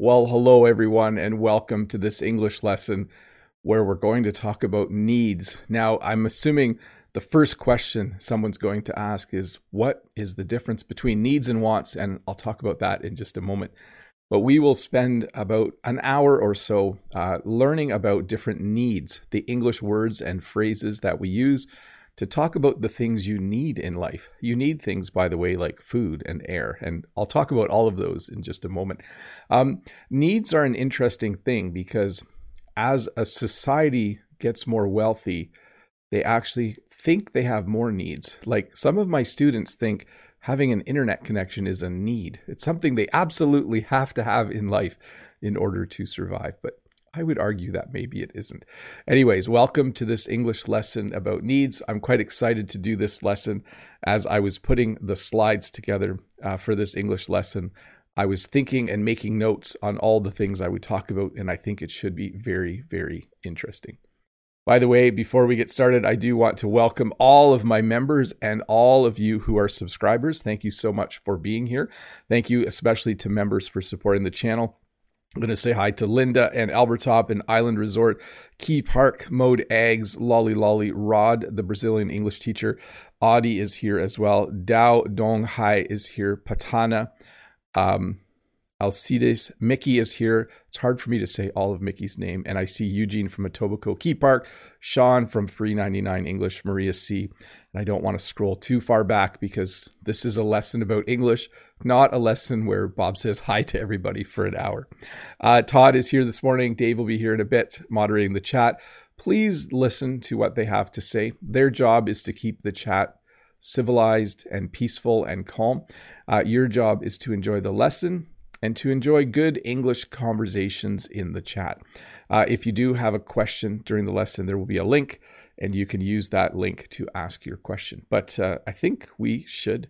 Well, hello, everyone, and welcome to this English lesson where we're going to talk about needs. Now, I'm assuming the first question someone's going to ask is what is the difference between needs and wants? And I'll talk about that in just a moment. But we will spend about an hour or so uh, learning about different needs, the English words and phrases that we use to talk about the things you need in life. You need things, by the way, like food and air. And I'll talk about all of those in just a moment. Um, needs are an interesting thing because as a society gets more wealthy, they actually think they have more needs. Like some of my students think having an internet connection is a need, it's something they absolutely have to have in life in order to survive. But I would argue that maybe it isn't. Anyways, welcome to this English lesson about needs. I'm quite excited to do this lesson. As I was putting the slides together uh, for this English lesson, I was thinking and making notes on all the things I would talk about, and I think it should be very, very interesting. By the way, before we get started, I do want to welcome all of my members and all of you who are subscribers. Thank you so much for being here. Thank you especially to members for supporting the channel. I'm going to say hi to Linda and Albertop and Island Resort, Key Park, Mode Eggs, Lolly Lolly, Rod, the Brazilian English teacher. Audie is here as well. Dao Dong Hai is here. Patana, um, Alcides, Mickey is here. It's hard for me to say all of Mickey's name. And I see Eugene from Etobicoke Key Park, Sean from Free 99 English, Maria C. And I don't want to scroll too far back because this is a lesson about English, not a lesson where Bob says hi to everybody for an hour. Uh, Todd is here this morning. Dave will be here in a bit moderating the chat. Please listen to what they have to say. Their job is to keep the chat civilized and peaceful and calm. Uh, your job is to enjoy the lesson and to enjoy good English conversations in the chat. Uh, if you do have a question during the lesson, there will be a link, and you can use that link to ask your question. But uh, I think we should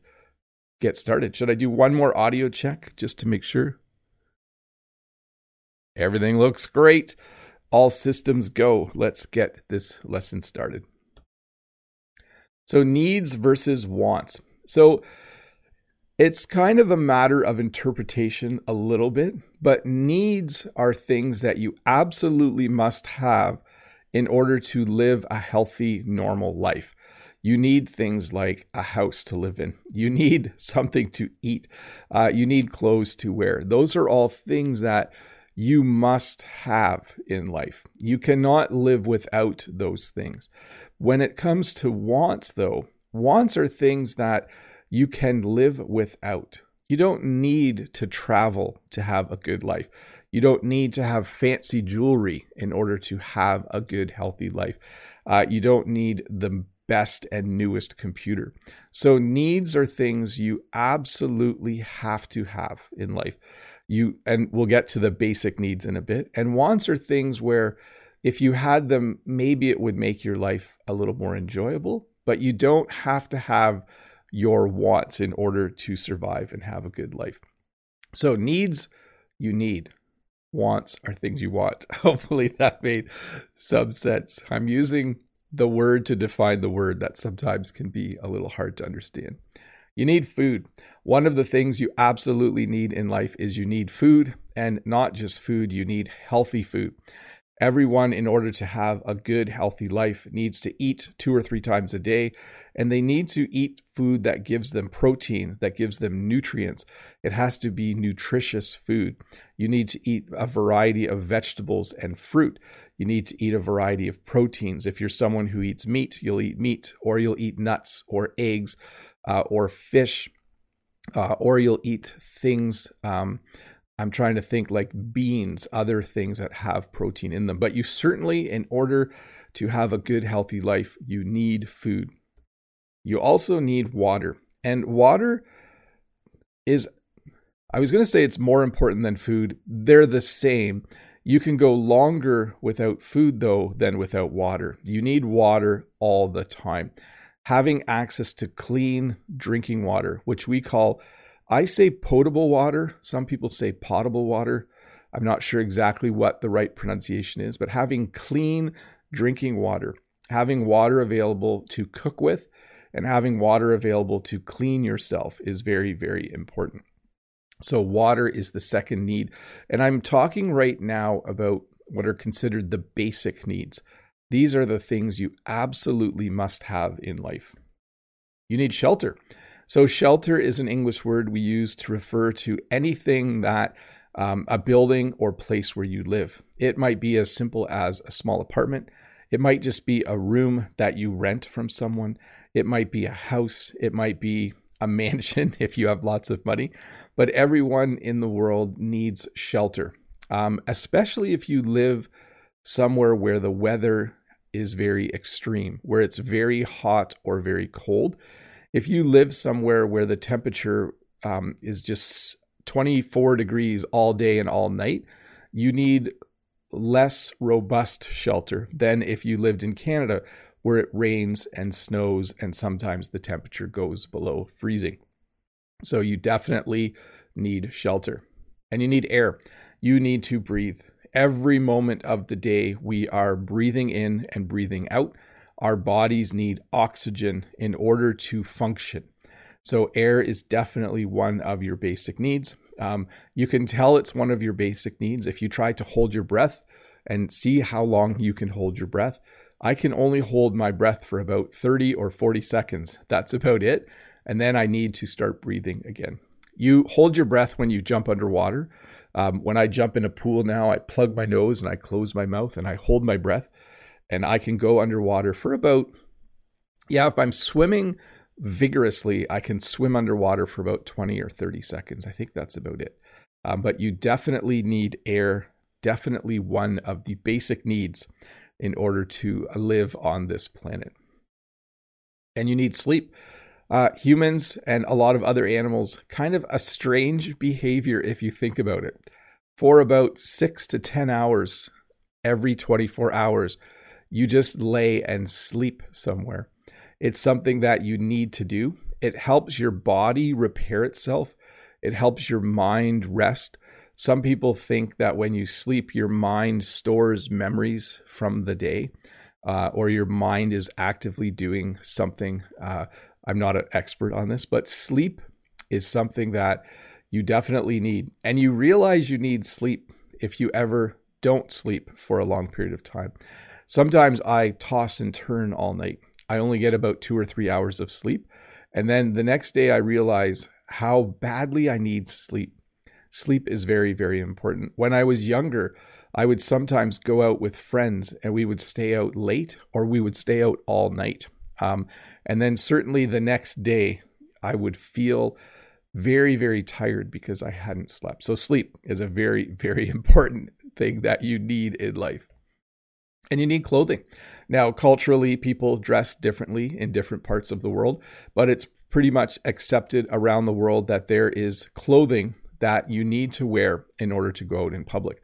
get started. Should I do one more audio check just to make sure? Everything looks great. All systems go. Let's get this lesson started. So, needs versus wants. So, it's kind of a matter of interpretation a little bit, but needs are things that you absolutely must have in order to live a healthy, normal life. You need things like a house to live in. You need something to eat. Uh, you need clothes to wear. Those are all things that you must have in life. You cannot live without those things. When it comes to wants, though, wants are things that you can live without. You don't need to travel to have a good life. You don't need to have fancy jewelry in order to have a good, healthy life. Uh, you don't need the best and newest computer. So, needs are things you absolutely have to have in life. You and we'll get to the basic needs in a bit. And wants are things where if you had them, maybe it would make your life a little more enjoyable, but you don't have to have your wants in order to survive and have a good life. So, needs you need, wants are things you want. Hopefully, that made some sense. I'm using the word to define the word that sometimes can be a little hard to understand. You need food. One of the things you absolutely need in life is you need food, and not just food, you need healthy food. Everyone, in order to have a good, healthy life, needs to eat two or three times a day, and they need to eat food that gives them protein, that gives them nutrients. It has to be nutritious food. You need to eat a variety of vegetables and fruit. You need to eat a variety of proteins. If you're someone who eats meat, you'll eat meat, or you'll eat nuts, or eggs, uh, or fish, uh, or you'll eat things. Um, I'm trying to think like beans, other things that have protein in them. But you certainly, in order to have a good, healthy life, you need food. You also need water. And water is, I was going to say it's more important than food. They're the same. You can go longer without food, though, than without water. You need water all the time. Having access to clean drinking water, which we call I say potable water. Some people say potable water. I'm not sure exactly what the right pronunciation is, but having clean drinking water, having water available to cook with, and having water available to clean yourself is very, very important. So, water is the second need. And I'm talking right now about what are considered the basic needs. These are the things you absolutely must have in life. You need shelter. So, shelter is an English word we use to refer to anything that um, a building or place where you live. It might be as simple as a small apartment, it might just be a room that you rent from someone, it might be a house, it might be a mansion if you have lots of money, but everyone in the world needs shelter, um, especially if you live somewhere where the weather is very extreme, where it's very hot or very cold. If you live somewhere where the temperature um, is just 24 degrees all day and all night, you need less robust shelter than if you lived in Canada where it rains and snows and sometimes the temperature goes below freezing. So you definitely need shelter and you need air. You need to breathe. Every moment of the day, we are breathing in and breathing out. Our bodies need oxygen in order to function. So, air is definitely one of your basic needs. Um, you can tell it's one of your basic needs if you try to hold your breath and see how long you can hold your breath. I can only hold my breath for about 30 or 40 seconds. That's about it. And then I need to start breathing again. You hold your breath when you jump underwater. Um, when I jump in a pool now, I plug my nose and I close my mouth and I hold my breath. And I can go underwater for about, yeah, if I'm swimming vigorously, I can swim underwater for about 20 or 30 seconds. I think that's about it. Um, but you definitely need air, definitely one of the basic needs in order to live on this planet. And you need sleep. Uh, humans and a lot of other animals, kind of a strange behavior if you think about it. For about six to 10 hours every 24 hours, you just lay and sleep somewhere. It's something that you need to do. It helps your body repair itself, it helps your mind rest. Some people think that when you sleep, your mind stores memories from the day, uh, or your mind is actively doing something. Uh, I'm not an expert on this, but sleep is something that you definitely need. And you realize you need sleep if you ever don't sleep for a long period of time. Sometimes I toss and turn all night. I only get about two or three hours of sleep. And then the next day, I realize how badly I need sleep. Sleep is very, very important. When I was younger, I would sometimes go out with friends and we would stay out late or we would stay out all night. Um, and then certainly the next day, I would feel very, very tired because I hadn't slept. So, sleep is a very, very important thing that you need in life and you need clothing. Now, culturally, people dress differently in different parts of the world, but it's pretty much accepted around the world that there is clothing that you need to wear in order to go out in public.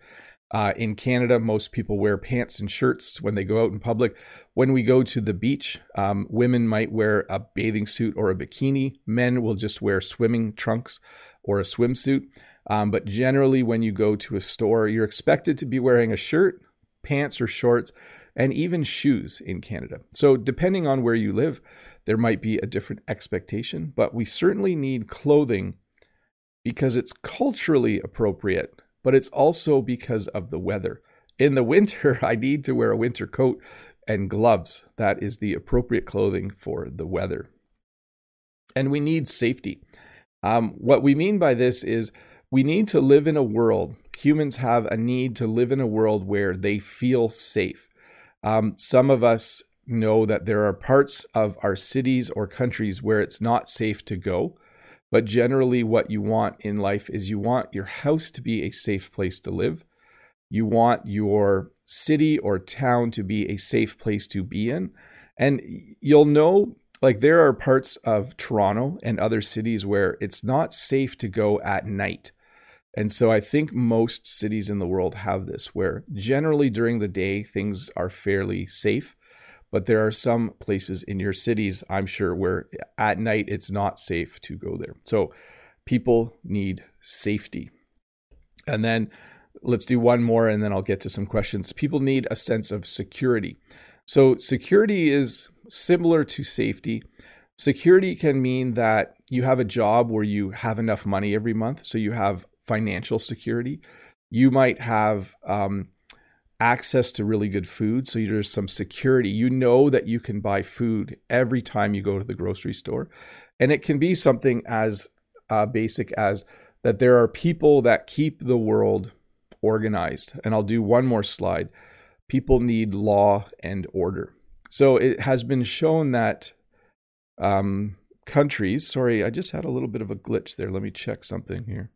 Uh, in Canada, most people wear pants and shirts when they go out in public. When we go to the beach, um, women might wear a bathing suit or a bikini. Men will just wear swimming trunks or a swimsuit. Um, but generally, when you go to a store, you're expected to be wearing a shirt, pants or shorts, and even shoes in Canada. So, depending on where you live, there might be a different expectation, but we certainly need clothing because it's culturally appropriate, but it's also because of the weather. In the winter, I need to wear a winter coat and gloves. That is the appropriate clothing for the weather. And we need safety. Um, what we mean by this is we need to live in a world humans have a need to live in a world where they feel safe. Um, some of us know that there are parts of our cities or countries where it's not safe to go. But generally, what you want in life is you want your house to be a safe place to live. You want your city or town to be a safe place to be in. And you'll know, like, there are parts of Toronto and other cities where it's not safe to go at night. And so I think most cities in the world have this where generally during the day things are fairly safe, but there are some places in your cities, I'm sure, where at night it's not safe to go there. So people need safety. And then let's do one more and then I'll get to some questions. People need a sense of security. So security is similar to safety, Security can mean that you have a job where you have enough money every month, so you have financial security. You might have um, access to really good food, so there's some security. You know that you can buy food every time you go to the grocery store, and it can be something as uh, basic as that there are people that keep the world organized. And I'll do one more slide. People need law and order. So it has been shown that um, countries. Sorry, I just had a little bit of a glitch there. Let me check something here.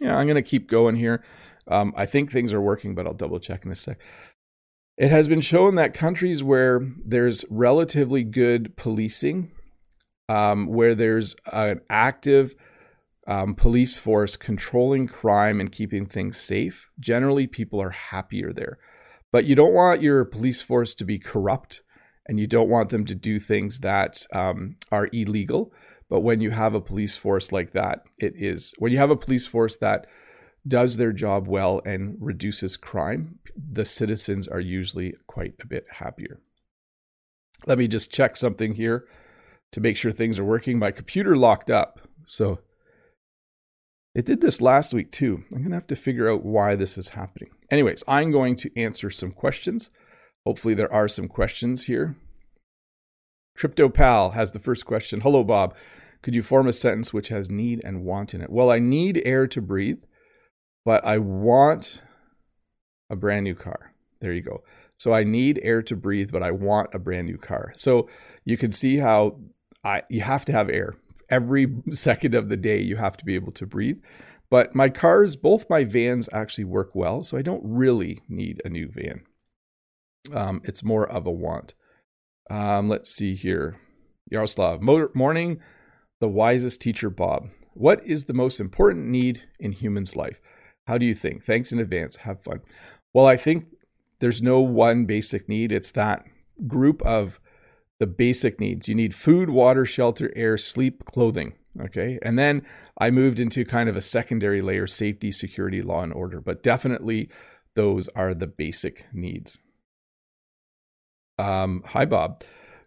Yeah, I'm going to keep going here. Um, I think things are working, but I'll double check in a sec. It has been shown that countries where there's relatively good policing, um, where there's an active um, police force controlling crime and keeping things safe, generally people are happier there. But you don't want your police force to be corrupt and you don't want them to do things that um, are illegal. But when you have a police force like that, it is when you have a police force that does their job well and reduces crime, the citizens are usually quite a bit happier. Let me just check something here to make sure things are working. My computer locked up. So it did this last week too. I'm going to have to figure out why this is happening. Anyways, I'm going to answer some questions. Hopefully, there are some questions here. CryptoPal has the first question. Hello, Bob. Could you form a sentence which has need and want in it? Well, I need air to breathe, but I want a brand new car. There you go. So I need air to breathe, but I want a brand new car. So you can see how I you have to have air. Every second of the day you have to be able to breathe. But my cars, both my vans actually work well, so I don't really need a new van. Um, it's more of a want. Um, let's see here. Yaroslav, morning, the wisest teacher, Bob. What is the most important need in humans' life? How do you think? Thanks in advance. Have fun. Well, I think there's no one basic need. It's that group of the basic needs. You need food, water, shelter, air, sleep, clothing. Okay. And then I moved into kind of a secondary layer safety, security, law, and order. But definitely those are the basic needs. Um, hi, Bob.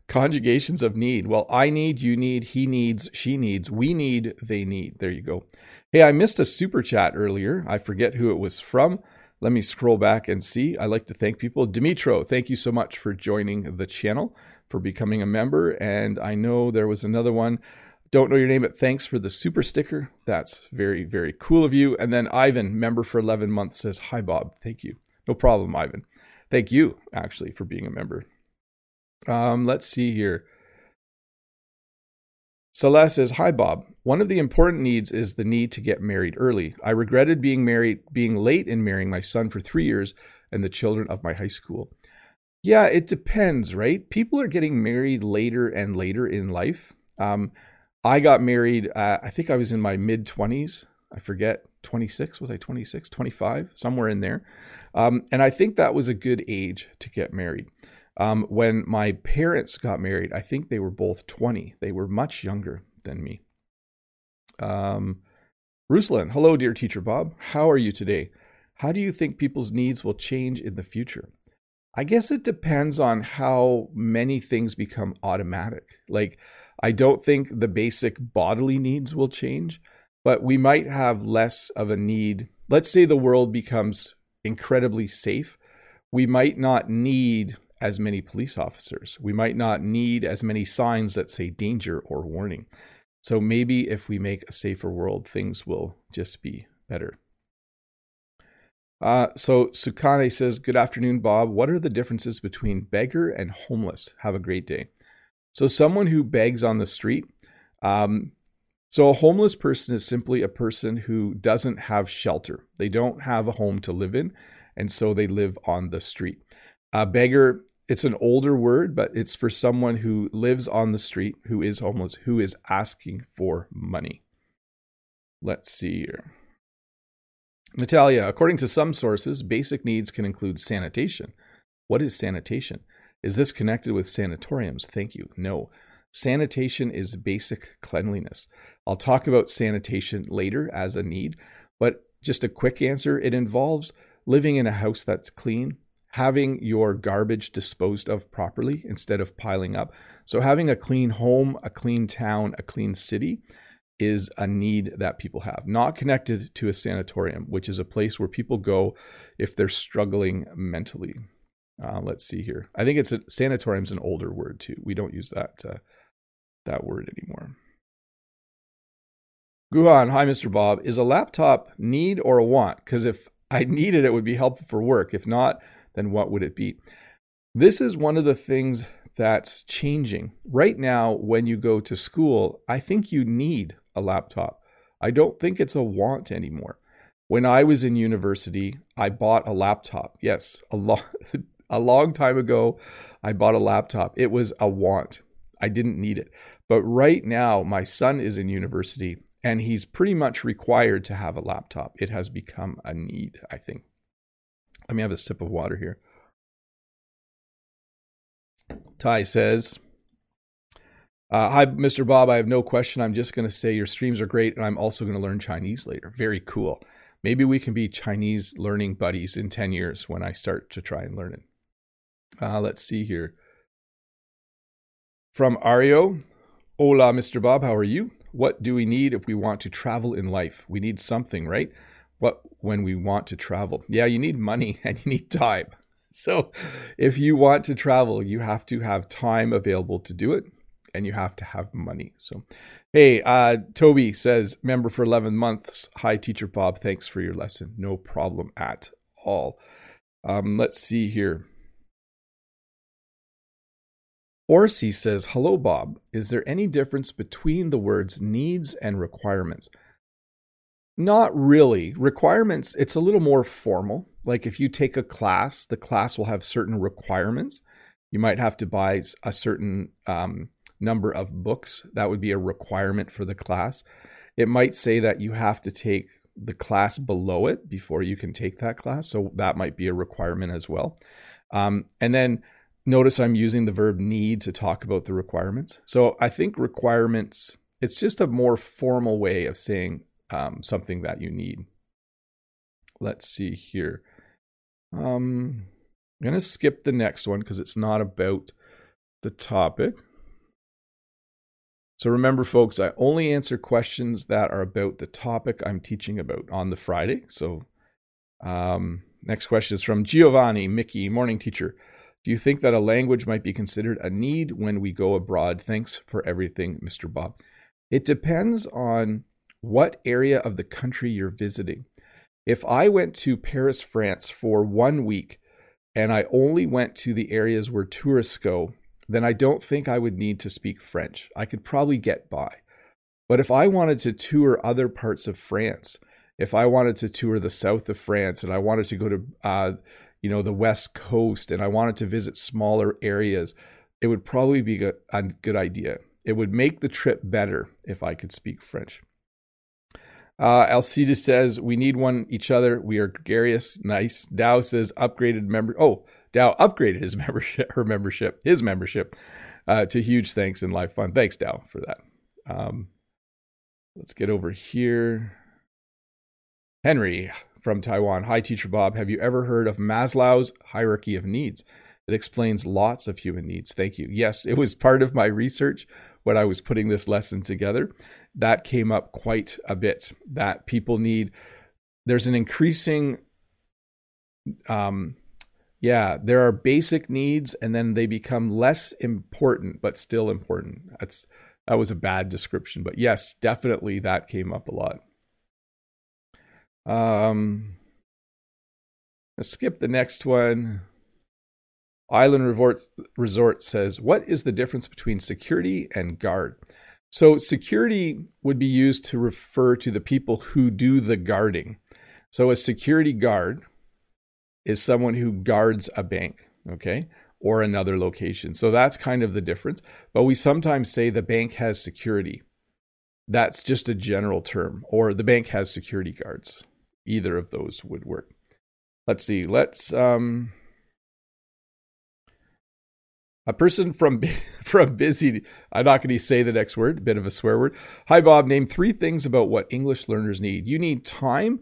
Conjugations of need. Well, I need, you need, he needs, she needs, we need, they need. There you go. Hey, I missed a super chat earlier. I forget who it was from. Let me scroll back and see. I like to thank people. Dimitro, thank you so much for joining the channel, for becoming a member. And I know there was another one. Don't know your name, but thanks for the super sticker. That's very, very cool of you. And then Ivan, member for 11 months, says, Hi, Bob. Thank you. No problem, Ivan. Thank you, actually, for being a member. Um, let's see here. Celeste says, Hi, Bob. One of the important needs is the need to get married early. I regretted being married, being late in marrying my son for three years and the children of my high school. Yeah, it depends, right? People are getting married later and later in life. Um, I got married, uh, I think I was in my mid 20s. I forget, 26. Was I 26, 25? Somewhere in there. Um, and I think that was a good age to get married. Um, when my parents got married, I think they were both 20. They were much younger than me. Um, Ruslan, hello, dear teacher Bob. How are you today? How do you think people's needs will change in the future? I guess it depends on how many things become automatic. Like, I don't think the basic bodily needs will change, but we might have less of a need. Let's say the world becomes incredibly safe. We might not need as many police officers. We might not need as many signs that say danger or warning. So maybe if we make a safer world, things will just be better. Uh, so Sukane says, Good afternoon, Bob. What are the differences between beggar and homeless? Have a great day. So, someone who begs on the street. Um, so, a homeless person is simply a person who doesn't have shelter. They don't have a home to live in, and so they live on the street. A beggar it's an older word, but it's for someone who lives on the street, who is homeless, who is asking for money. Let's see here. Natalia, according to some sources, basic needs can include sanitation. What is sanitation? Is this connected with sanatoriums? Thank you. No. Sanitation is basic cleanliness. I'll talk about sanitation later as a need, but just a quick answer it involves living in a house that's clean, having your garbage disposed of properly instead of piling up. So, having a clean home, a clean town, a clean city is a need that people have, not connected to a sanatorium, which is a place where people go if they're struggling mentally. Uh, let's see here. I think it's a sanatorium's an older word too. We don't use that uh, that word anymore. Guhan, hi, Mr. Bob. Is a laptop need or a want? Because if I needed it, it would be helpful for work. If not, then what would it be? This is one of the things that's changing. Right now, when you go to school, I think you need a laptop. I don't think it's a want anymore. When I was in university, I bought a laptop. Yes, a long, a long time ago, I bought a laptop. It was a want. I didn't need it. But right now, my son is in university and he's pretty much required to have a laptop. It has become a need, I think. Let me have a sip of water here. Ty says, uh, Hi, Mr. Bob. I have no question. I'm just going to say your streams are great, and I'm also going to learn Chinese later. Very cool. Maybe we can be Chinese learning buddies in 10 years when I start to try and learn it. Uh, let's see here. From Ario Hola, Mr. Bob. How are you? What do we need if we want to travel in life? We need something, right? What when we want to travel? Yeah, you need money and you need time. So if you want to travel, you have to have time available to do it and you have to have money. So, hey, uh, Toby says, member for 11 months. Hi, Teacher Bob. Thanks for your lesson. No problem at all. Um, let's see here. Orsi says, Hello, Bob. Is there any difference between the words needs and requirements? Not really. Requirements, it's a little more formal. Like if you take a class, the class will have certain requirements. You might have to buy a certain um, number of books. That would be a requirement for the class. It might say that you have to take the class below it before you can take that class. So that might be a requirement as well. Um, and then notice I'm using the verb need to talk about the requirements. So I think requirements, it's just a more formal way of saying um, something that you need. Let's see here. Um, I'm going to skip the next one because it's not about the topic. So remember, folks, I only answer questions that are about the topic I'm teaching about on the Friday. So um, next question is from Giovanni Mickey, morning teacher. Do you think that a language might be considered a need when we go abroad? Thanks for everything, Mr. Bob. It depends on what area of the country you're visiting. If I went to Paris, France for one week and I only went to the areas where tourists go, then I don't think I would need to speak French. I could probably get by. But if I wanted to tour other parts of France, if I wanted to tour the south of France and I wanted to go to, uh, you know, the west coast and I wanted to visit smaller areas, it would probably be a, a good idea. It would make the trip better if I could speak French. Uh, Alcida says we need one each other. We are gregarious. Nice. Dao says upgraded member. Oh, Dao upgraded his membership, her membership, his membership uh, to huge thanks and life fun. Thanks, Dao, for that. Um, let's get over here. Henry from Taiwan. Hi, Teacher Bob. Have you ever heard of Maslow's hierarchy of needs? It explains lots of human needs. Thank you. Yes, it was part of my research when I was putting this lesson together that came up quite a bit that people need there's an increasing um yeah there are basic needs and then they become less important but still important. That's that was a bad description but yes definitely that came up a lot. Um let's skip the next one. Island resort resort says what is the difference between security and guard so security would be used to refer to the people who do the guarding. So a security guard is someone who guards a bank, okay, or another location. So that's kind of the difference. But we sometimes say the bank has security. That's just a general term, or the bank has security guards. Either of those would work. Let's see. Let's um, a person from from busy. I'm not going to say the next word. A bit of a swear word. Hi, Bob. Name three things about what English learners need. You need time.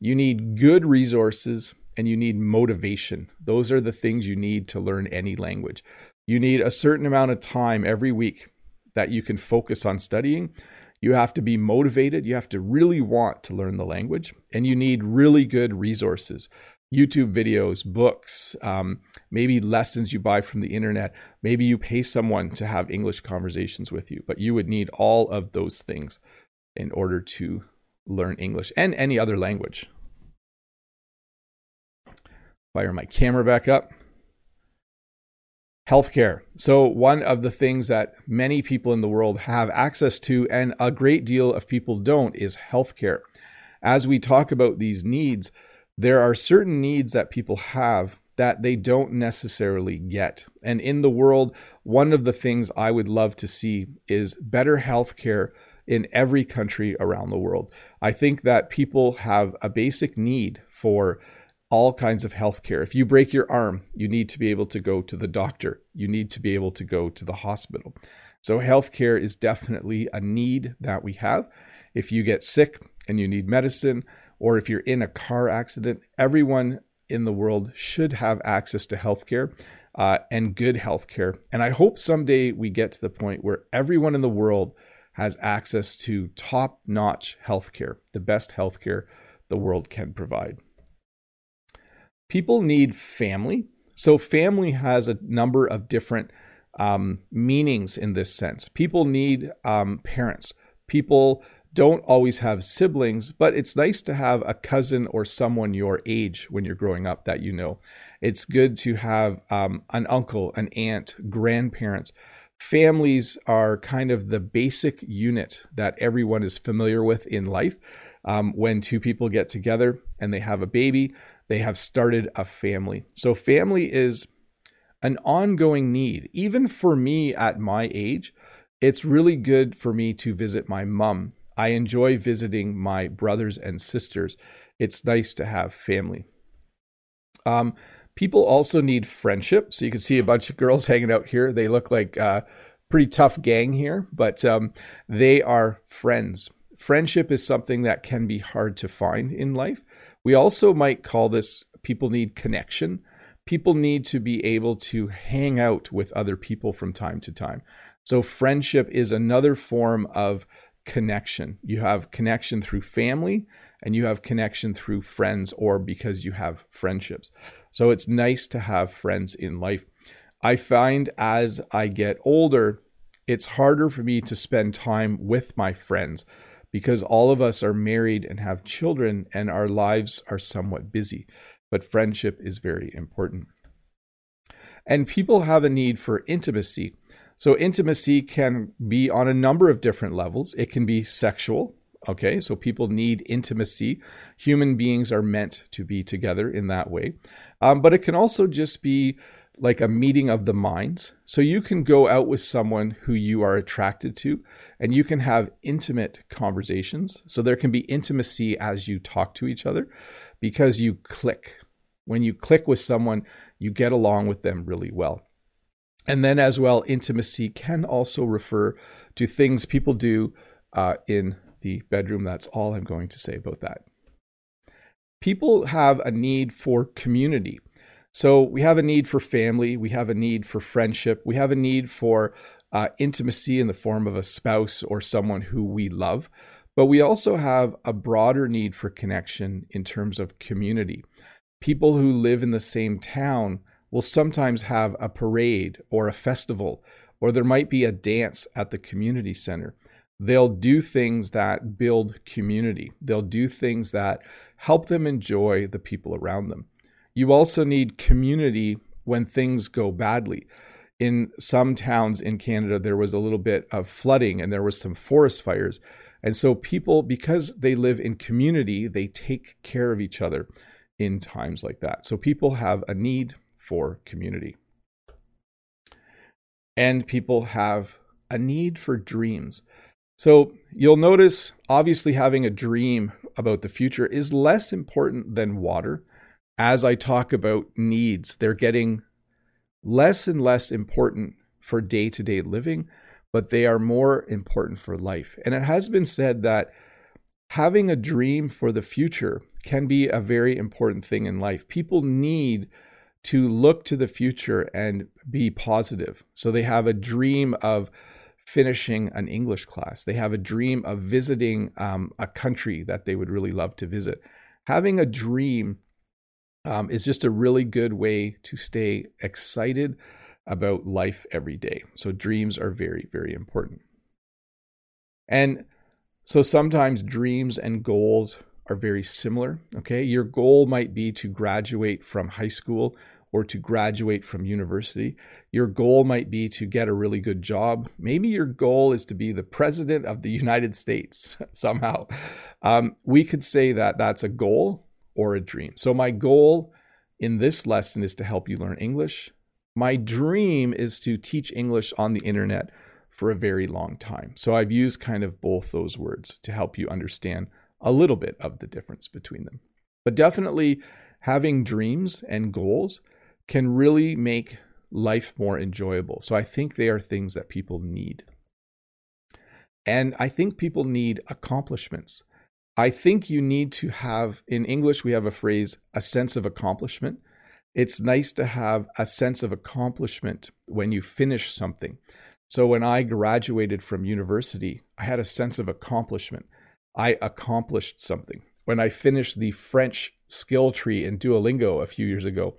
You need good resources, and you need motivation. Those are the things you need to learn any language. You need a certain amount of time every week that you can focus on studying. You have to be motivated. You have to really want to learn the language, and you need really good resources. YouTube videos, books, um, maybe lessons you buy from the internet. Maybe you pay someone to have English conversations with you, but you would need all of those things in order to learn English and any other language. Fire my camera back up. Healthcare. So, one of the things that many people in the world have access to, and a great deal of people don't, is healthcare. As we talk about these needs, there are certain needs that people have that they don't necessarily get. And in the world, one of the things I would love to see is better healthcare in every country around the world. I think that people have a basic need for all kinds of healthcare. If you break your arm, you need to be able to go to the doctor. You need to be able to go to the hospital. So healthcare is definitely a need that we have. If you get sick and you need medicine, or if you're in a car accident, everyone in the world should have access to healthcare uh, and good healthcare. And I hope someday we get to the point where everyone in the world has access to top notch healthcare, the best healthcare the world can provide. People need family. So, family has a number of different um, meanings in this sense. People need um, parents. People don't always have siblings, but it's nice to have a cousin or someone your age when you're growing up that you know. It's good to have um, an uncle, an aunt, grandparents families are kind of the basic unit that everyone is familiar with in life. Um, when two people get together and they have a baby, they have started a family. So, family is an ongoing need. Even for me at my age, it's really good for me to visit my mom. I enjoy visiting my brothers and sisters. It's nice to have family. Um, People also need friendship. So you can see a bunch of girls hanging out here. They look like a uh, pretty tough gang here, but um, they are friends. Friendship is something that can be hard to find in life. We also might call this people need connection. People need to be able to hang out with other people from time to time. So, friendship is another form of connection. You have connection through family and you have connection through friends or because you have friendships. So it's nice to have friends in life. I find as I get older, it's harder for me to spend time with my friends because all of us are married and have children and our lives are somewhat busy. But friendship is very important. And people have a need for intimacy. So, intimacy can be on a number of different levels. It can be sexual. Okay, so people need intimacy. Human beings are meant to be together in that way. Um, but it can also just be like a meeting of the minds. So you can go out with someone who you are attracted to and you can have intimate conversations. So there can be intimacy as you talk to each other because you click. When you click with someone, you get along with them really well. And then, as well, intimacy can also refer to things people do uh, in the bedroom. That's all I'm going to say about that. People have a need for community. So we have a need for family, we have a need for friendship, we have a need for uh, intimacy in the form of a spouse or someone who we love. But we also have a broader need for connection in terms of community. People who live in the same town will sometimes have a parade or a festival, or there might be a dance at the community center. They'll do things that build community, they'll do things that help them enjoy the people around them. You also need community when things go badly. In some towns in Canada, there was a little bit of flooding and there was some forest fires. And so people, because they live in community, they take care of each other in times like that. So people have a need for community. And people have a need for dreams. So you'll notice, obviously, having a dream about the future is less important than water. As I talk about needs, they're getting less and less important for day to day living, but they are more important for life. And it has been said that having a dream for the future can be a very important thing in life. People need to look to the future and be positive. So they have a dream of finishing an English class, they have a dream of visiting um, a country that they would really love to visit. Having a dream um, is just a really good way to stay excited about life every day. So dreams are very, very important. And so sometimes dreams and goals are very similar. Okay. Your goal might be to graduate from high school or to graduate from university. Your goal might be to get a really good job. Maybe your goal is to be the president of the United States somehow. Um, we could say that that's a goal or a dream. So, my goal in this lesson is to help you learn English. My dream is to teach English on the internet for a very long time. So I've used kind of both those words to help you understand a little bit of the difference between them. But definitely having dreams and goals can really make life more enjoyable. So I think they are things that people need. And I think people need accomplishments. I think you need to have, in English, we have a phrase, a sense of accomplishment. It's nice to have a sense of accomplishment when you finish something. So when I graduated from university, I had a sense of accomplishment. I accomplished something. When I finished the French skill tree in Duolingo a few years ago,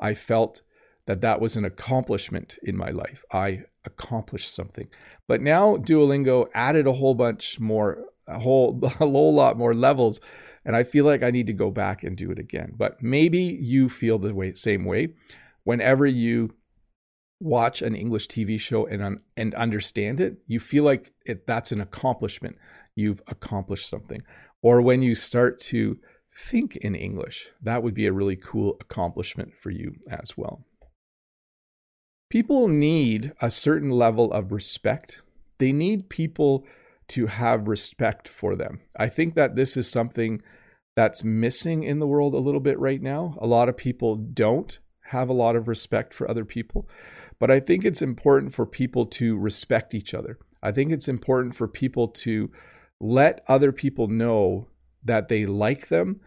I felt that that was an accomplishment in my life. I accomplished something. But now Duolingo added a whole bunch more, a whole, a whole lot more levels. And I feel like I need to go back and do it again. But maybe you feel the way, same way. Whenever you watch an English TV show and and understand it, you feel like it, that's an accomplishment. You've accomplished something. Or when you start to think in English, that would be a really cool accomplishment for you as well. People need a certain level of respect. They need people to have respect for them. I think that this is something that's missing in the world a little bit right now. A lot of people don't have a lot of respect for other people. But I think it's important for people to respect each other. I think it's important for people to let other people know that they like them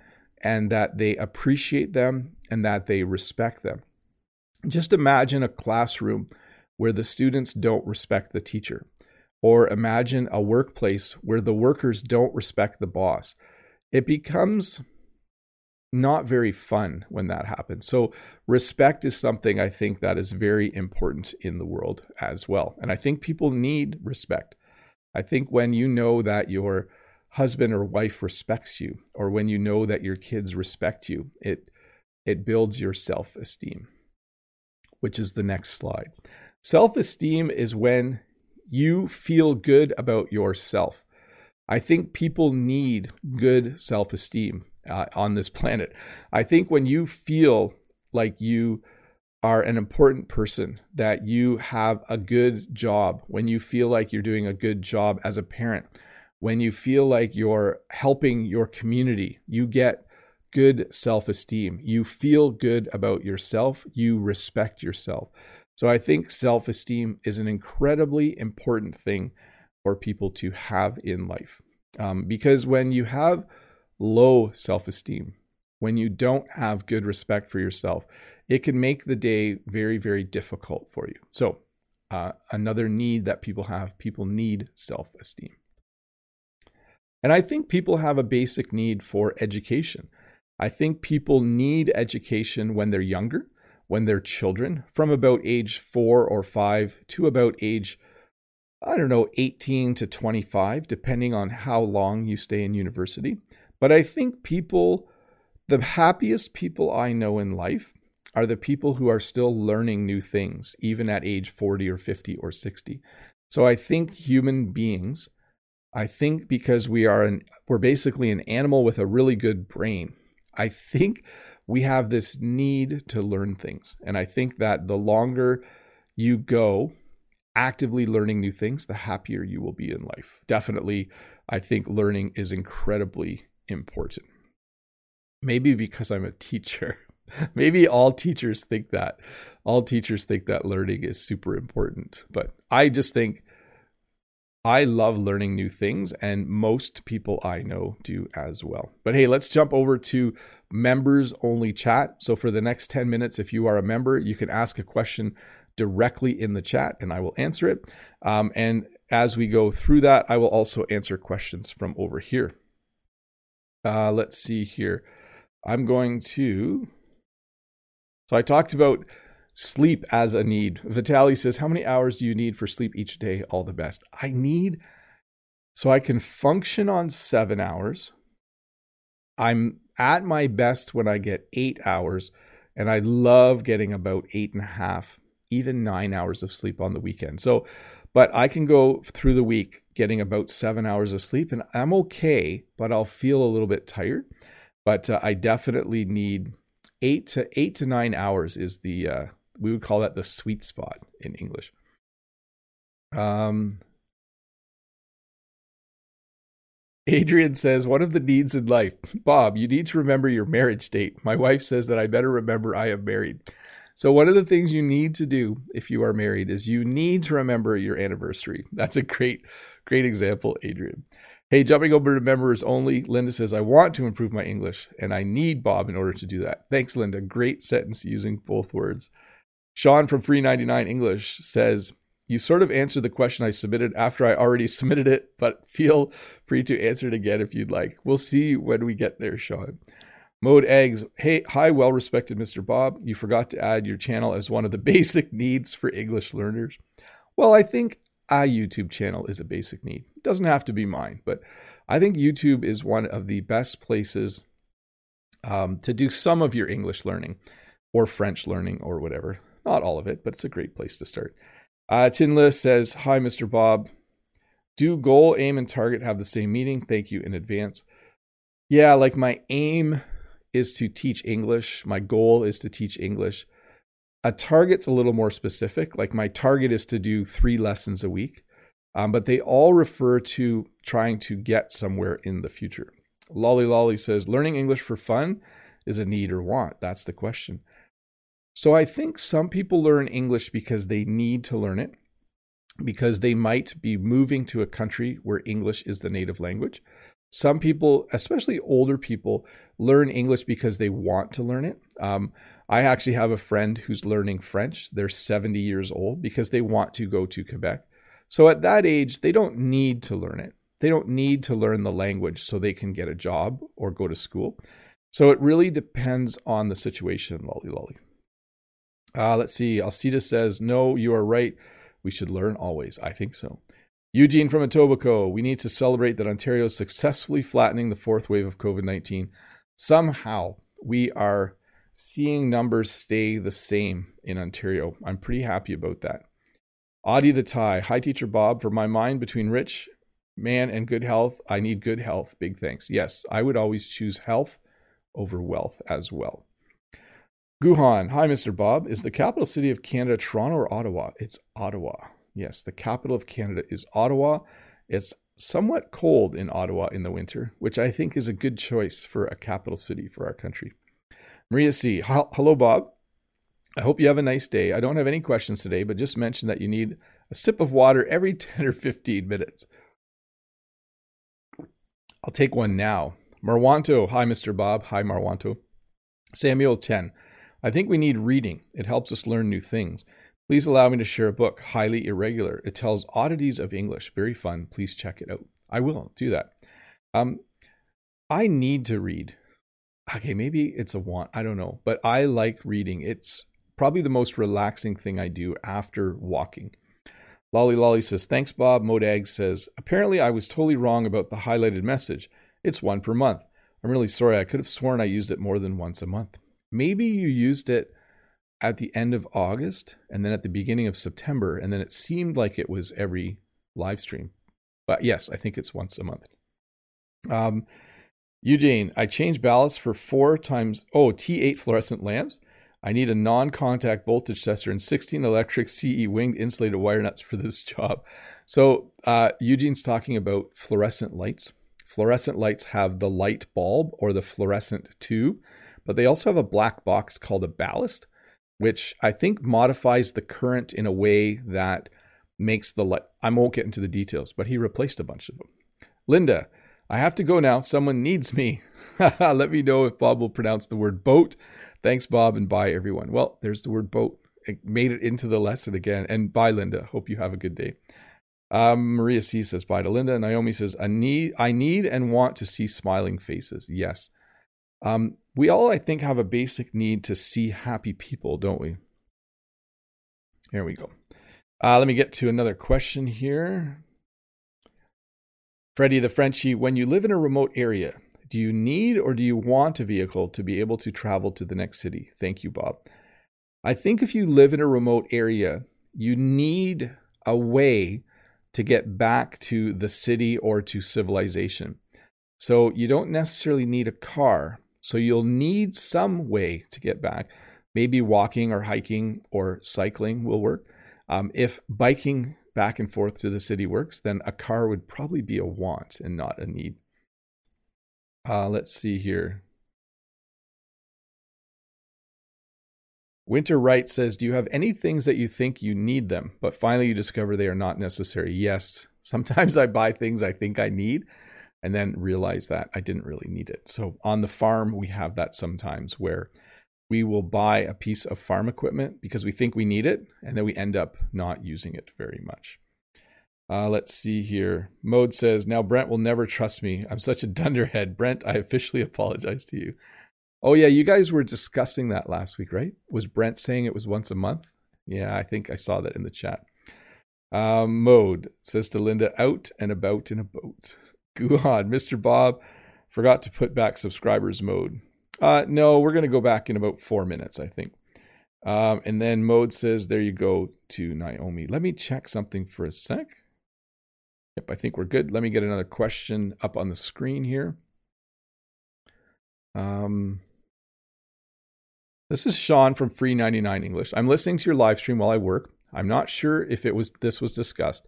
and that they appreciate them and that they respect them. Just imagine a classroom where the students don't respect the teacher, or imagine a workplace where the workers don't respect the boss. It becomes not very fun when that happens. So, respect is something I think that is very important in the world as well. And I think people need respect. I think when you know that your husband or wife respects you, or when you know that your kids respect you, it it builds your self-esteem, which is the next slide. Self-esteem is when you feel good about yourself. I think people need good self-esteem uh, on this planet. I think when you feel like you are an important person, that you have a good job, when you feel like you're doing a good job as a parent, when you feel like you're helping your community, you get good self esteem. You feel good about yourself, you respect yourself. So I think self esteem is an incredibly important thing for people to have in life. Um, because when you have low self esteem, when you don't have good respect for yourself, it can make the day very, very difficult for you. So, uh, another need that people have people need self esteem. And I think people have a basic need for education. I think people need education when they're younger, when they're children, from about age four or five to about age, I don't know, 18 to 25, depending on how long you stay in university. But I think people, the happiest people I know in life, are the people who are still learning new things, even at age 40 or 50 or 60. So I think human beings, I think because we are an, we're basically an animal with a really good brain. I think we have this need to learn things. And I think that the longer you go actively learning new things, the happier you will be in life. Definitely, I think learning is incredibly important. Maybe because I'm a teacher. Maybe all teachers think that. All teachers think that learning is super important. But I just think I love learning new things, and most people I know do as well. But hey, let's jump over to members only chat. So, for the next 10 minutes, if you are a member, you can ask a question directly in the chat and I will answer it. Um, and as we go through that, I will also answer questions from over here. Uh, let's see here. I'm going to. So, I talked about Sleep as a need. Vitali says, How many hours do you need for sleep each day? All the best. I need so I can function on seven hours. I'm at my best when I get eight hours, and I love getting about eight and a half, even nine hours of sleep on the weekend. So, but I can go through the week getting about seven hours of sleep, and I'm okay, but I'll feel a little bit tired. But uh, I definitely need eight to eight to nine hours is the uh, we would call that the sweet spot in English. Um, Adrian says, one of the needs in life, Bob, you need to remember your marriage date. My wife says that I better remember I am married. So, one of the things you need to do if you are married is you need to remember your anniversary. That's a great, great example, Adrian. Hey, jumping over to members only, Linda says, I want to improve my English and I need Bob in order to do that. Thanks, Linda. Great sentence using both words. Sean from Free 99 English says, You sort of answered the question I submitted after I already submitted it, but feel free to answer it again if you'd like. We'll see when we get there, Sean. Mode Eggs, hey, hi, well respected Mr. Bob. You forgot to add your channel as one of the basic needs for English learners. Well, I think a YouTube channel is a basic need. It doesn't have to be mine, but I think YouTube is one of the best places um, to do some of your English learning or French learning or whatever. Not all of it, but it's a great place to start. Uh, Tinla says, Hi, Mr. Bob. Do goal, aim, and target have the same meaning? Thank you in advance. Yeah, like my aim is to teach English. My goal is to teach English. A target's a little more specific. Like my target is to do three lessons a week, um, but they all refer to trying to get somewhere in the future. Lolly Lolly says, learning English for fun is a need or want. That's the question. So I think some people learn English because they need to learn it, because they might be moving to a country where English is the native language. Some people, especially older people, learn English because they want to learn it. Um, I actually have a friend who's learning French. They're 70 years old because they want to go to Quebec. So at that age, they don't need to learn it. They don't need to learn the language so they can get a job or go to school. So it really depends on the situation, lolly lolly. Uh, let's see. Alcida says, No, you are right. We should learn always. I think so. Eugene from Etobicoke, we need to celebrate that Ontario is successfully flattening the fourth wave of COVID 19. Somehow we are seeing numbers stay the same in Ontario. I'm pretty happy about that. Audie the Thai, hi teacher Bob. For my mind between rich man and good health, I need good health. Big thanks. Yes, I would always choose health over wealth as well. Guhan, hi, Mr. Bob. Is the capital city of Canada Toronto or Ottawa? It's Ottawa. Yes, the capital of Canada is Ottawa. It's somewhat cold in Ottawa in the winter, which I think is a good choice for a capital city for our country. Maria C. Hello, Bob. I hope you have a nice day. I don't have any questions today, but just mention that you need a sip of water every 10 or 15 minutes. I'll take one now. Marwanto. Hi, Mr. Bob. Hi, Marwanto. Samuel 10. I think we need reading. It helps us learn new things. Please allow me to share a book, Highly Irregular. It tells oddities of English. Very fun. Please check it out. I will do that. Um, I need to read. Okay, maybe it's a want. I don't know. But I like reading. It's probably the most relaxing thing I do after walking. Lolly Lolly says, Thanks, Bob. Modag says, Apparently, I was totally wrong about the highlighted message. It's one per month. I'm really sorry. I could have sworn I used it more than once a month. Maybe you used it at the end of August and then at the beginning of September, and then it seemed like it was every live stream. But yes, I think it's once a month. Um, Eugene, I changed ballast for four times, oh, T8 fluorescent lamps. I need a non contact voltage tester and 16 electric CE winged insulated wire nuts for this job. So, uh, Eugene's talking about fluorescent lights. Fluorescent lights have the light bulb or the fluorescent tube. But they also have a black box called a ballast, which I think modifies the current in a way that makes the light. I won't get into the details, but he replaced a bunch of them. Linda, I have to go now. Someone needs me. Let me know if Bob will pronounce the word boat. Thanks, Bob, and bye, everyone. Well, there's the word boat. It made it into the lesson again. And bye, Linda. Hope you have a good day. Um, Maria C says bye to Linda. Naomi says, I need, I need and want to see smiling faces. Yes. Um, we all, I think, have a basic need to see happy people, don't we? Here we go. Uh, let me get to another question here. Freddie the Frenchie, when you live in a remote area, do you need or do you want a vehicle to be able to travel to the next city? Thank you, Bob. I think if you live in a remote area, you need a way to get back to the city or to civilization. So you don't necessarily need a car. So you'll need some way to get back. Maybe walking or hiking or cycling will work. Um, if biking back and forth to the city works, then a car would probably be a want and not a need. Uh, let's see here. Winter Wright says, Do you have any things that you think you need them, but finally you discover they are not necessary? Yes. Sometimes I buy things I think I need and then realize that I didn't really need it. So on the farm, we have that sometimes where we will buy a piece of farm equipment because we think we need it, and then we end up not using it very much. Uh, let's see here. Mode says, Now Brent will never trust me. I'm such a dunderhead. Brent, I officially apologize to you. Oh, yeah, you guys were discussing that last week, right? Was Brent saying it was once a month? Yeah, I think I saw that in the chat. Um, mode says to Linda, out and about in a boat. Guhan, Mr. Bob forgot to put back subscribers mode. Uh, no, we're going to go back in about four minutes, I think. Um, and then Mode says, there you go to Naomi. Let me check something for a sec. Yep, I think we're good. Let me get another question up on the screen here. Um, this is Sean from Free 99 English. I'm listening to your live stream while I work. I'm not sure if it was this was discussed.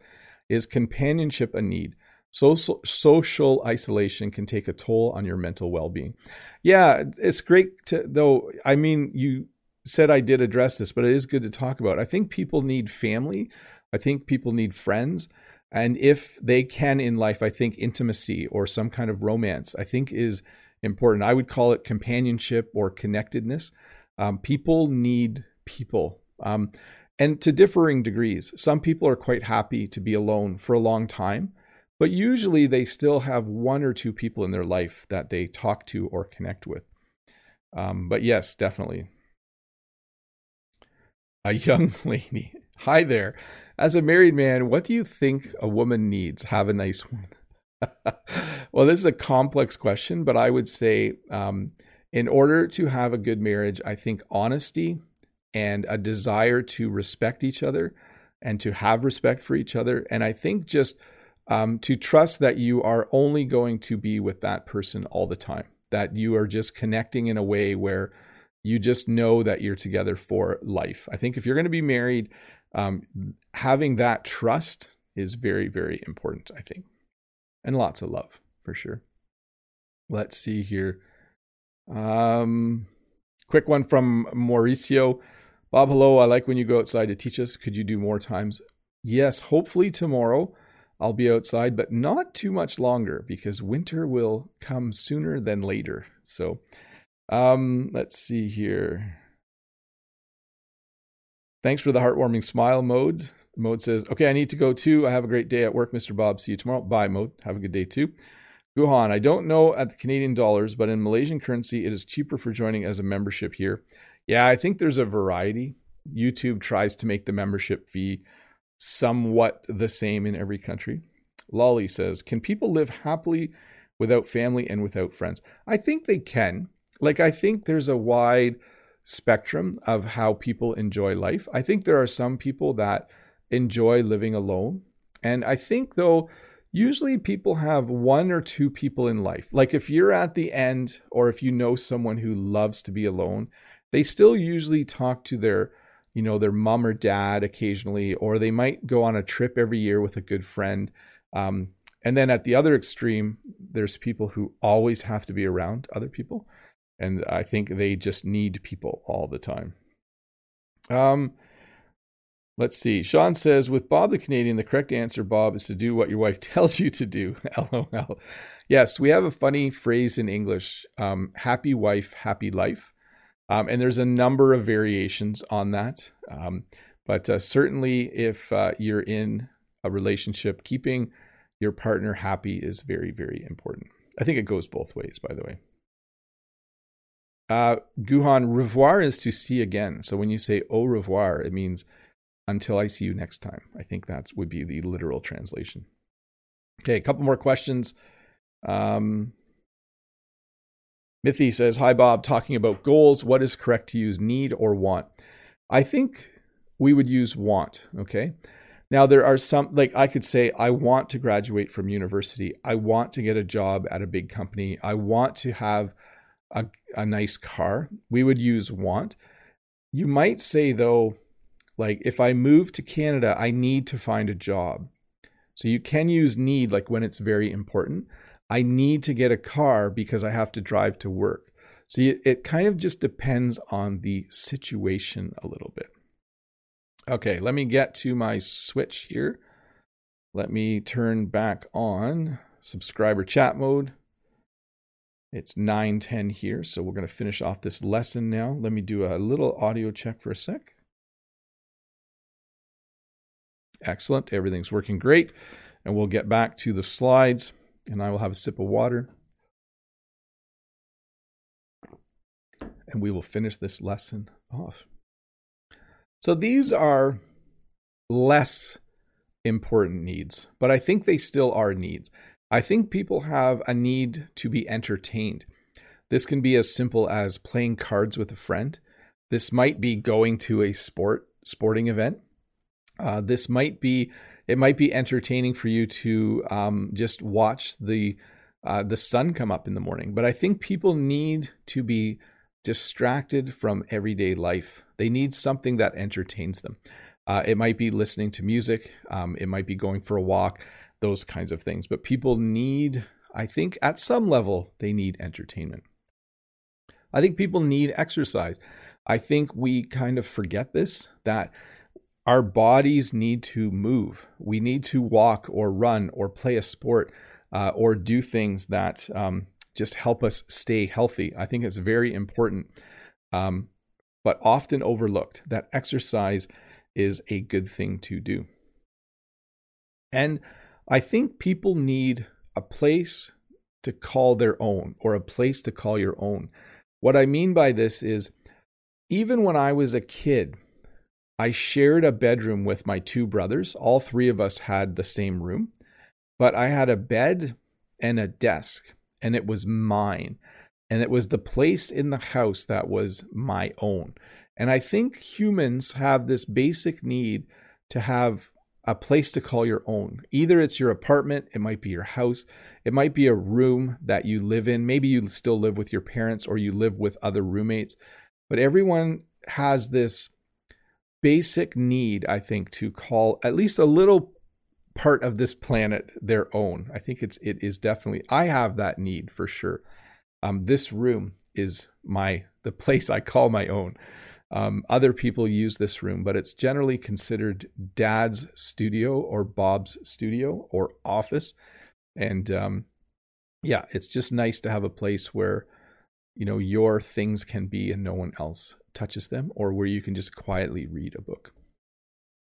Is companionship a need? Social, social isolation can take a toll on your mental well-being. Yeah, it's great to though. I mean, you said I did address this, but it is good to talk about. I think people need family. I think people need friends. And if they can in life, I think intimacy or some kind of romance, I think is important. I would call it companionship or connectedness. Um, people need people. Um, and to differing degrees. Some people are quite happy to be alone for a long time but usually they still have one or two people in their life that they talk to or connect with. Um, but yes, definitely. A young lady. Hi there. As a married man, what do you think a woman needs? Have a nice one. well, this is a complex question, but I would say um, in order to have a good marriage, I think honesty and a desire to respect each other and to have respect for each other. And I think just um, to trust that you are only going to be with that person all the time, that you are just connecting in a way where you just know that you're together for life. I think if you're going to be married, um, having that trust is very, very important, I think. And lots of love for sure. Let's see here. Um, quick one from Mauricio. Bob, hello. I like when you go outside to teach us. Could you do more times? Yes, hopefully tomorrow. I'll be outside, but not too much longer because winter will come sooner than later. So, um, let's see here. Thanks for the heartwarming smile mode. Mode says, Okay, I need to go too. I have a great day at work, Mr. Bob. See you tomorrow. Bye, Mode. Have a good day too. Guhan, I don't know at the Canadian dollars, but in Malaysian currency, it is cheaper for joining as a membership here. Yeah, I think there's a variety. YouTube tries to make the membership fee somewhat the same in every country. Lolly says, Can people live happily without family and without friends? I think they can. Like, I think there's a wide spectrum of how people enjoy life. I think there are some people that enjoy living alone. And I think, though, usually people have one or two people in life. Like, if you're at the end or if you know someone who loves to be alone, they still usually talk to their you know, their mom or dad occasionally, or they might go on a trip every year with a good friend. Um, and then at the other extreme, there's people who always have to be around other people. And I think they just need people all the time. Um, Let's see. Sean says, with Bob the Canadian, the correct answer, Bob, is to do what your wife tells you to do. LOL. Yes, we have a funny phrase in English um, happy wife, happy life. Um, and there's a number of variations on that. Um, but uh, certainly, if uh, you're in a relationship, keeping your partner happy is very, very important. I think it goes both ways, by the way. Uh, Guhan, revoir is to see again. So when you say au revoir, it means until I see you next time. I think that would be the literal translation. Okay, a couple more questions. Um, Mithy says, Hi, Bob, talking about goals. What is correct to use, need or want? I think we would use want, okay? Now, there are some, like I could say, I want to graduate from university. I want to get a job at a big company. I want to have a, a nice car. We would use want. You might say, though, like if I move to Canada, I need to find a job. So you can use need like when it's very important. I need to get a car because I have to drive to work. So it kind of just depends on the situation a little bit. Okay, let me get to my switch here. Let me turn back on subscriber chat mode. It's 9:10 here, so we're going to finish off this lesson now. Let me do a little audio check for a sec. Excellent. Everything's working great. And we'll get back to the slides and I will have a sip of water. And we will finish this lesson off. So these are less important needs, but I think they still are needs. I think people have a need to be entertained. This can be as simple as playing cards with a friend. This might be going to a sport sporting event. Uh, this might be it might be entertaining for you to um, just watch the uh, the sun come up in the morning. But I think people need to be distracted from everyday life. They need something that entertains them. Uh, it might be listening to music. Um, it might be going for a walk. Those kinds of things. But people need, I think, at some level, they need entertainment. I think people need exercise. I think we kind of forget this that our bodies need to move. We need to walk or run or play a sport uh, or do things that um, just help us stay healthy. I think it's very important, um, but often overlooked that exercise is a good thing to do. And I think people need a place to call their own or a place to call your own. What I mean by this is, even when I was a kid, I shared a bedroom with my two brothers. All three of us had the same room, but I had a bed and a desk, and it was mine. And it was the place in the house that was my own. And I think humans have this basic need to have a place to call your own. Either it's your apartment, it might be your house, it might be a room that you live in. Maybe you still live with your parents or you live with other roommates. But everyone has this basic need, I think, to call at least a little part of this planet their own. I think it's it is definitely I have that need for sure. Um, this room is my the place I call my own. Um, other people use this room, but it's generally considered dad's studio or Bob's studio or office. And um, yeah, it's just nice to have a place where you know your things can be and no one else touches them or where you can just quietly read a book.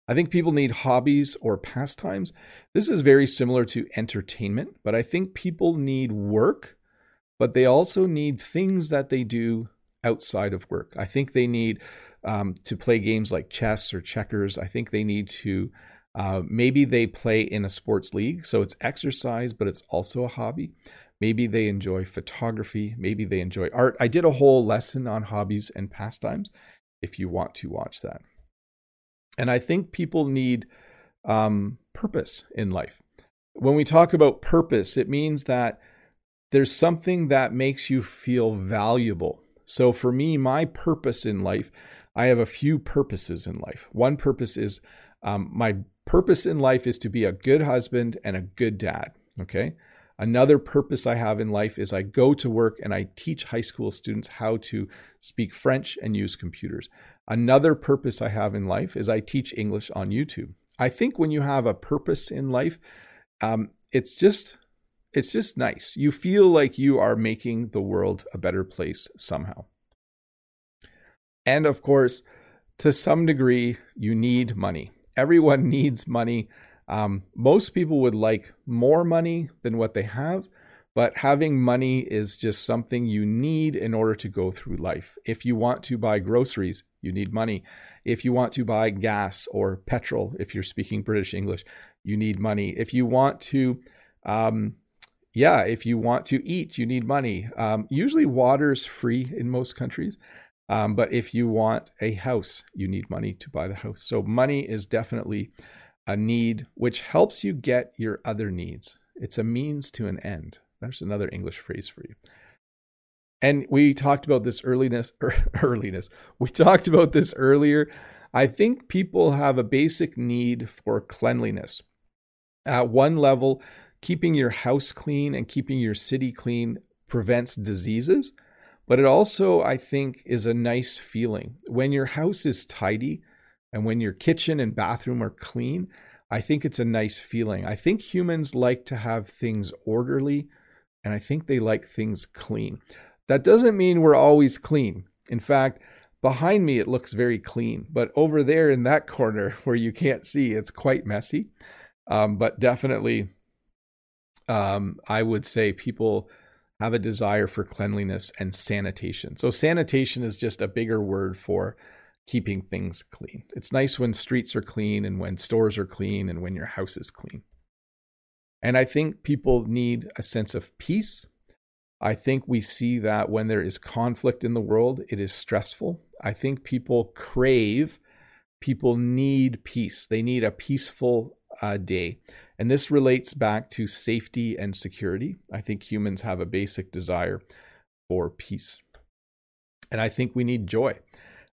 I think people need hobbies or pastimes. This is very similar to entertainment, but I think people need work, but they also need things that they do outside of work. I think they need um, to play games like chess or checkers. I think they need to, uh, maybe they play in a sports league. So it's exercise, but it's also a hobby. Maybe they enjoy photography. Maybe they enjoy art. I did a whole lesson on hobbies and pastimes if you want to watch that. And I think people need um, purpose in life. When we talk about purpose, it means that there's something that makes you feel valuable. So for me, my purpose in life, I have a few purposes in life. One purpose is um, my purpose in life is to be a good husband and a good dad. Okay. Another purpose I have in life is I go to work and I teach high school students how to speak French and use computers. Another purpose I have in life is I teach English on YouTube. I think when you have a purpose in life, um, it's just it's just nice. You feel like you are making the world a better place somehow. And of course, to some degree, you need money. Everyone needs money. Um, most people would like more money than what they have, but having money is just something you need in order to go through life. If you want to buy groceries, you need money. If you want to buy gas or petrol, if you're speaking British English, you need money. If you want to, um, yeah, if you want to eat, you need money. Um, usually, is free in most countries. Um, but if you want a house, you need money to buy the house. So, money is definitely a need which helps you get your other needs. It's a means to an end. There's another English phrase for you. And we talked about this earliness, earliness. We talked about this earlier. I think people have a basic need for cleanliness. At one level, keeping your house clean and keeping your city clean prevents diseases, but it also, I think, is a nice feeling. When your house is tidy, and when your kitchen and bathroom are clean, I think it's a nice feeling. I think humans like to have things orderly and I think they like things clean. That doesn't mean we're always clean. In fact, behind me it looks very clean, but over there in that corner where you can't see, it's quite messy. Um, but definitely, um, I would say people have a desire for cleanliness and sanitation. So, sanitation is just a bigger word for keeping things clean. It's nice when streets are clean and when stores are clean and when your house is clean. And I think people need a sense of peace. I think we see that when there is conflict in the world, it is stressful. I think people crave, people need peace. They need a peaceful uh, day. And this relates back to safety and security. I think humans have a basic desire for peace. And I think we need joy.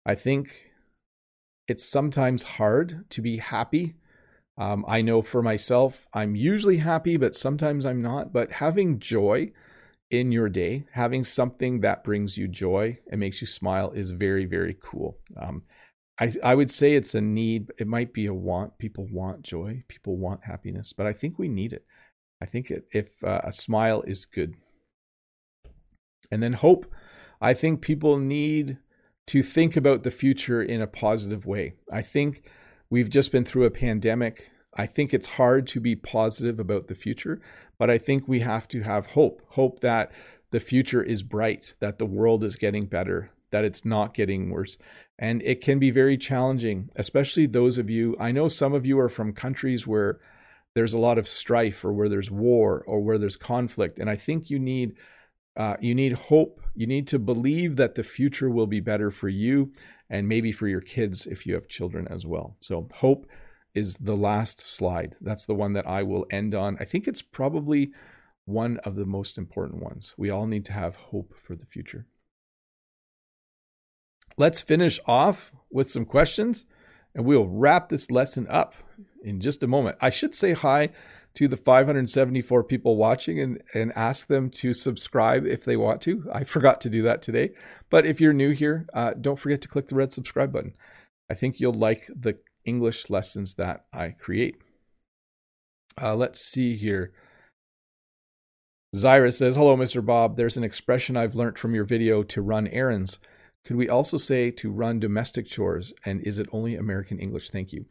I think it's sometimes hard to be happy. Um, I know for myself, I'm usually happy, but sometimes I'm not. But having joy in your day, having something that brings you joy and makes you smile is very, very cool. Um, I, I would say it's a need. It might be a want. People want joy. People want happiness, but I think we need it. I think it, if uh, a smile is good. And then hope. I think people need to think about the future in a positive way. I think we've just been through a pandemic. I think it's hard to be positive about the future, but I think we have to have hope hope that the future is bright, that the world is getting better, that it's not getting worse. And it can be very challenging, especially those of you. I know some of you are from countries where there's a lot of strife or where there's war or where there's conflict. And I think you need uh, you need hope. You need to believe that the future will be better for you and maybe for your kids if you have children as well. So, hope is the last slide. That's the one that I will end on. I think it's probably one of the most important ones. We all need to have hope for the future. Let's finish off with some questions and we'll wrap this lesson up in just a moment. I should say hi to the 574 people watching and, and ask them to subscribe if they want to. I forgot to do that today. But if you're new here, uh, don't forget to click the red subscribe button. I think you'll like the English lessons that I create. Uh, let's see here. Zyra says, Hello, Mr. Bob. There's an expression I've learned from your video to run errands. Could we also say to run domestic chores? And is it only American English? Thank you.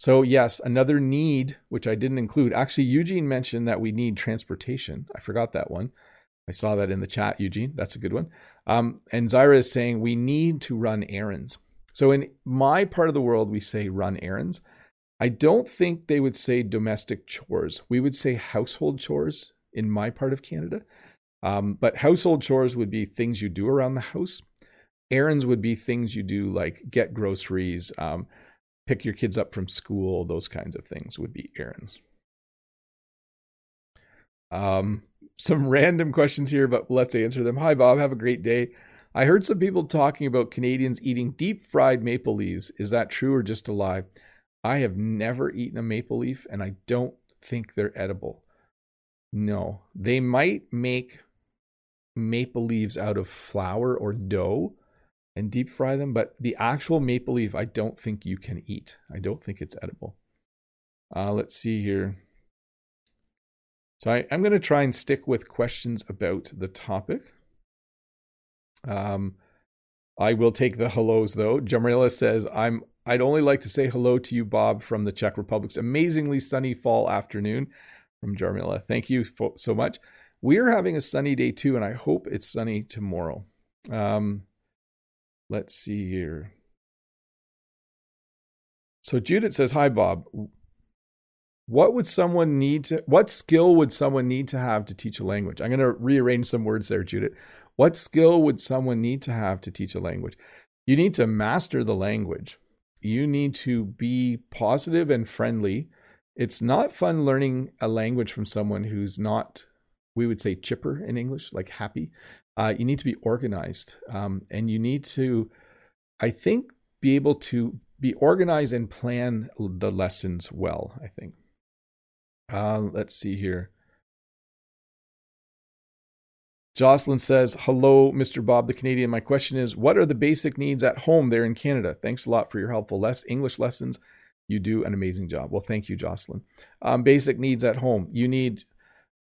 So, yes, another need, which I didn't include. Actually, Eugene mentioned that we need transportation. I forgot that one. I saw that in the chat, Eugene. That's a good one. Um, and Zyra is saying we need to run errands. So, in my part of the world, we say run errands. I don't think they would say domestic chores. We would say household chores in my part of Canada. Um, but household chores would be things you do around the house. Errands would be things you do like get groceries, um, pick your kids up from school, those kinds of things would be errands. Um, some random questions here, but let's answer them. Hi, Bob. Have a great day. I heard some people talking about Canadians eating deep fried maple leaves. Is that true or just a lie? I have never eaten a maple leaf and I don't think they're edible. No, they might make maple leaves out of flour or dough and deep fry them, but the actual maple leaf, I don't think you can eat. I don't think it's edible. Uh, let's see here. So I, am going to try and stick with questions about the topic. Um, I will take the hellos though. Jamarilla says, "I'm. I'd only like to say hello to you, Bob, from the Czech Republic's amazingly sunny fall afternoon." From Jarmila, thank you so much. We are having a sunny day too, and I hope it's sunny tomorrow. Um, let's see here. So Judith says, "Hi, Bob. What would someone need to? What skill would someone need to have to teach a language?" I'm going to rearrange some words there, Judith. What skill would someone need to have to teach a language? You need to master the language. You need to be positive and friendly. It's not fun learning a language from someone who's not, we would say, chipper in English, like happy. Uh, you need to be organized um, and you need to, I think, be able to be organized and plan the lessons well, I think. Uh, let's see here. Jocelyn says, Hello, Mr. Bob the Canadian. My question is, what are the basic needs at home there in Canada? Thanks a lot for your helpful less English lessons. You do an amazing job. Well, thank you, Jocelyn. Um, basic needs at home. You need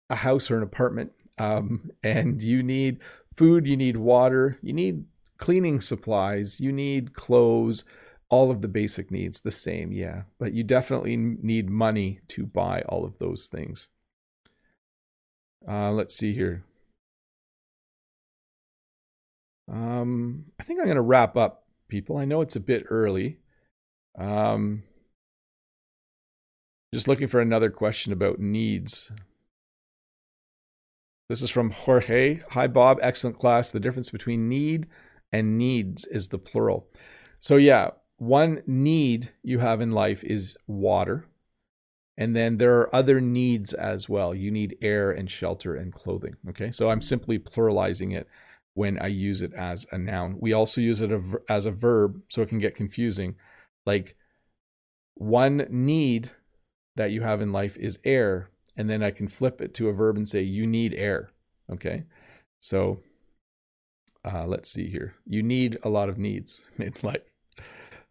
a house or an apartment, um, and you need food, you need water, you need cleaning supplies, you need clothes, all of the basic needs, the same, yeah. But you definitely need money to buy all of those things. Uh, let's see here. Um, I think I'm going to wrap up, people. I know it's a bit early. Um, just looking for another question about needs. This is from Jorge. Hi, Bob. Excellent class. The difference between need and needs is the plural. So, yeah, one need you have in life is water. And then there are other needs as well. You need air and shelter and clothing. Okay. So I'm simply pluralizing it when I use it as a noun. We also use it as a verb, so it can get confusing. Like one need that you have in life is air, and then I can flip it to a verb and say, You need air. Okay. So uh, let's see here. You need a lot of needs in life.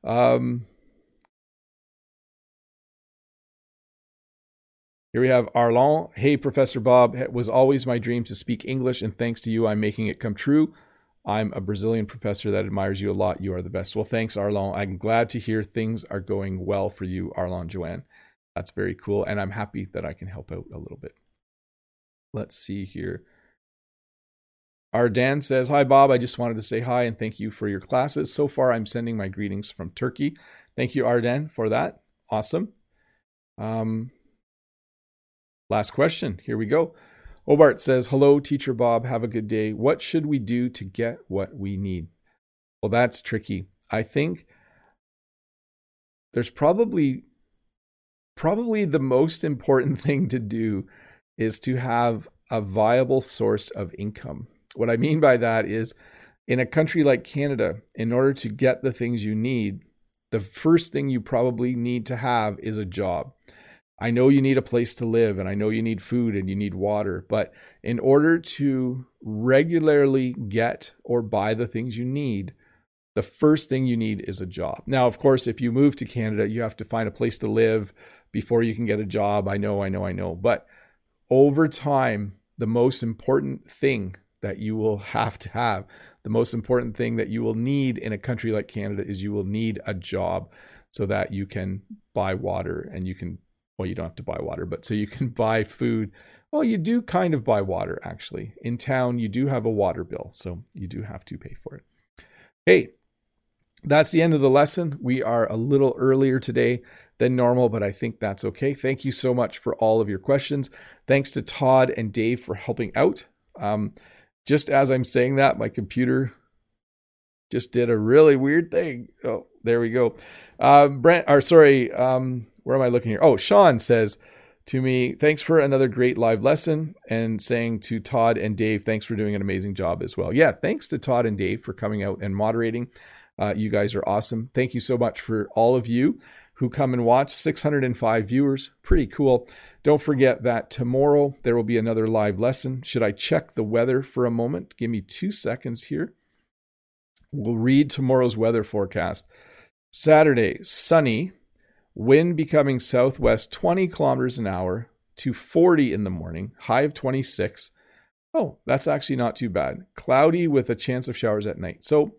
Um, Here we have Arlon. Hey, Professor Bob. It was always my dream to speak English, and thanks to you, I'm making it come true. I'm a Brazilian professor that admires you a lot. You are the best. Well, thanks, Arlon. I'm glad to hear things are going well for you, Arlon Joanne. That's very cool, and I'm happy that I can help out a little bit. Let's see here. Ardan says, Hi, Bob. I just wanted to say hi and thank you for your classes. So far, I'm sending my greetings from Turkey. Thank you, Ardan, for that. Awesome. Um, Last question. Here we go. Obart says, Hello, Teacher Bob. Have a good day. What should we do to get what we need? Well, that's tricky. I think there's probably probably the most important thing to do is to have a viable source of income. What I mean by that is in a country like Canada, in order to get the things you need, the first thing you probably need to have is a job. I know you need a place to live and I know you need food and you need water, but in order to regularly get or buy the things you need, the first thing you need is a job. Now, of course, if you move to Canada, you have to find a place to live before you can get a job. I know, I know, I know. But over time, the most important thing that you will have to have, the most important thing that you will need in a country like Canada is you will need a job so that you can buy water and you can well, you don't have to buy water, but so you can buy food. Well, you do kind of buy water actually. In town, you do have a water bill, so you do have to pay for it. Hey, that's the end of the lesson. We are a little earlier today than normal, but I think that's okay. Thank you so much for all of your questions. Thanks to Todd and Dave for helping out. Um, just as I'm saying that, my computer just did a really weird thing. Oh, there we go. Uh, Brent, or sorry, um, where am I looking here? Oh, Sean says to me, thanks for another great live lesson, and saying to Todd and Dave, thanks for doing an amazing job as well. Yeah, thanks to Todd and Dave for coming out and moderating. Uh, you guys are awesome. Thank you so much for all of you who come and watch. 605 viewers. Pretty cool. Don't forget that tomorrow there will be another live lesson. Should I check the weather for a moment? Give me two seconds here. We'll read tomorrow's weather forecast. Saturday, sunny, wind becoming southwest 20 kilometers an hour to 40 in the morning, high of 26. Oh, that's actually not too bad. Cloudy with a chance of showers at night. So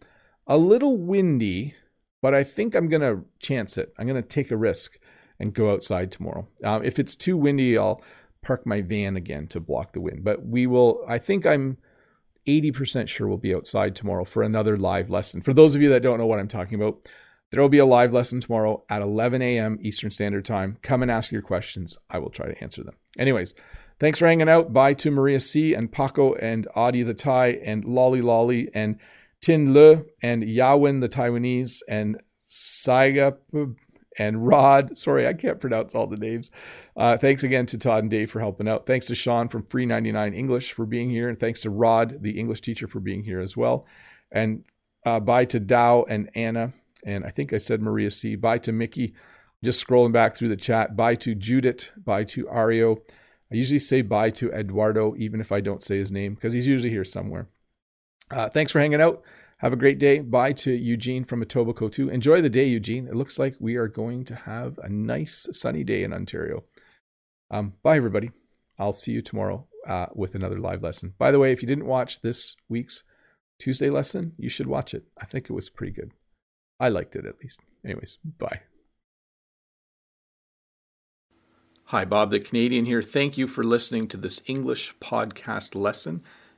a little windy, but I think I'm going to chance it. I'm going to take a risk and go outside tomorrow. Um, if it's too windy, I'll park my van again to block the wind. But we will, I think I'm 80% sure we'll be outside tomorrow for another live lesson. For those of you that don't know what I'm talking about, there will be a live lesson tomorrow at 11 a.m. Eastern Standard Time. Come and ask your questions. I will try to answer them. Anyways, thanks for hanging out. Bye to Maria C. and Paco and Audie the Thai and Lolly Lolly and Tin Le and Yawin the Taiwanese and Saiga and Rod. Sorry, I can't pronounce all the names. Uh, thanks again to Todd and Dave for helping out. Thanks to Sean from Free 99 English for being here. And thanks to Rod, the English teacher, for being here as well. And uh, bye to Dao and Anna and I think I said Maria C. Bye to Mickey. Just scrolling back through the chat. Bye to Judith. Bye to Ario. I usually say bye to Eduardo, even if I don't say his name, because he's usually here somewhere. Uh, thanks for hanging out. Have a great day. Bye to Eugene from Etobicoke too. Enjoy the day, Eugene. It looks like we are going to have a nice sunny day in Ontario. Um, bye, everybody. I'll see you tomorrow uh, with another live lesson. By the way, if you didn't watch this week's Tuesday lesson, you should watch it. I think it was pretty good. I liked it at least. Anyways, bye. Hi, Bob the Canadian here. Thank you for listening to this English podcast lesson.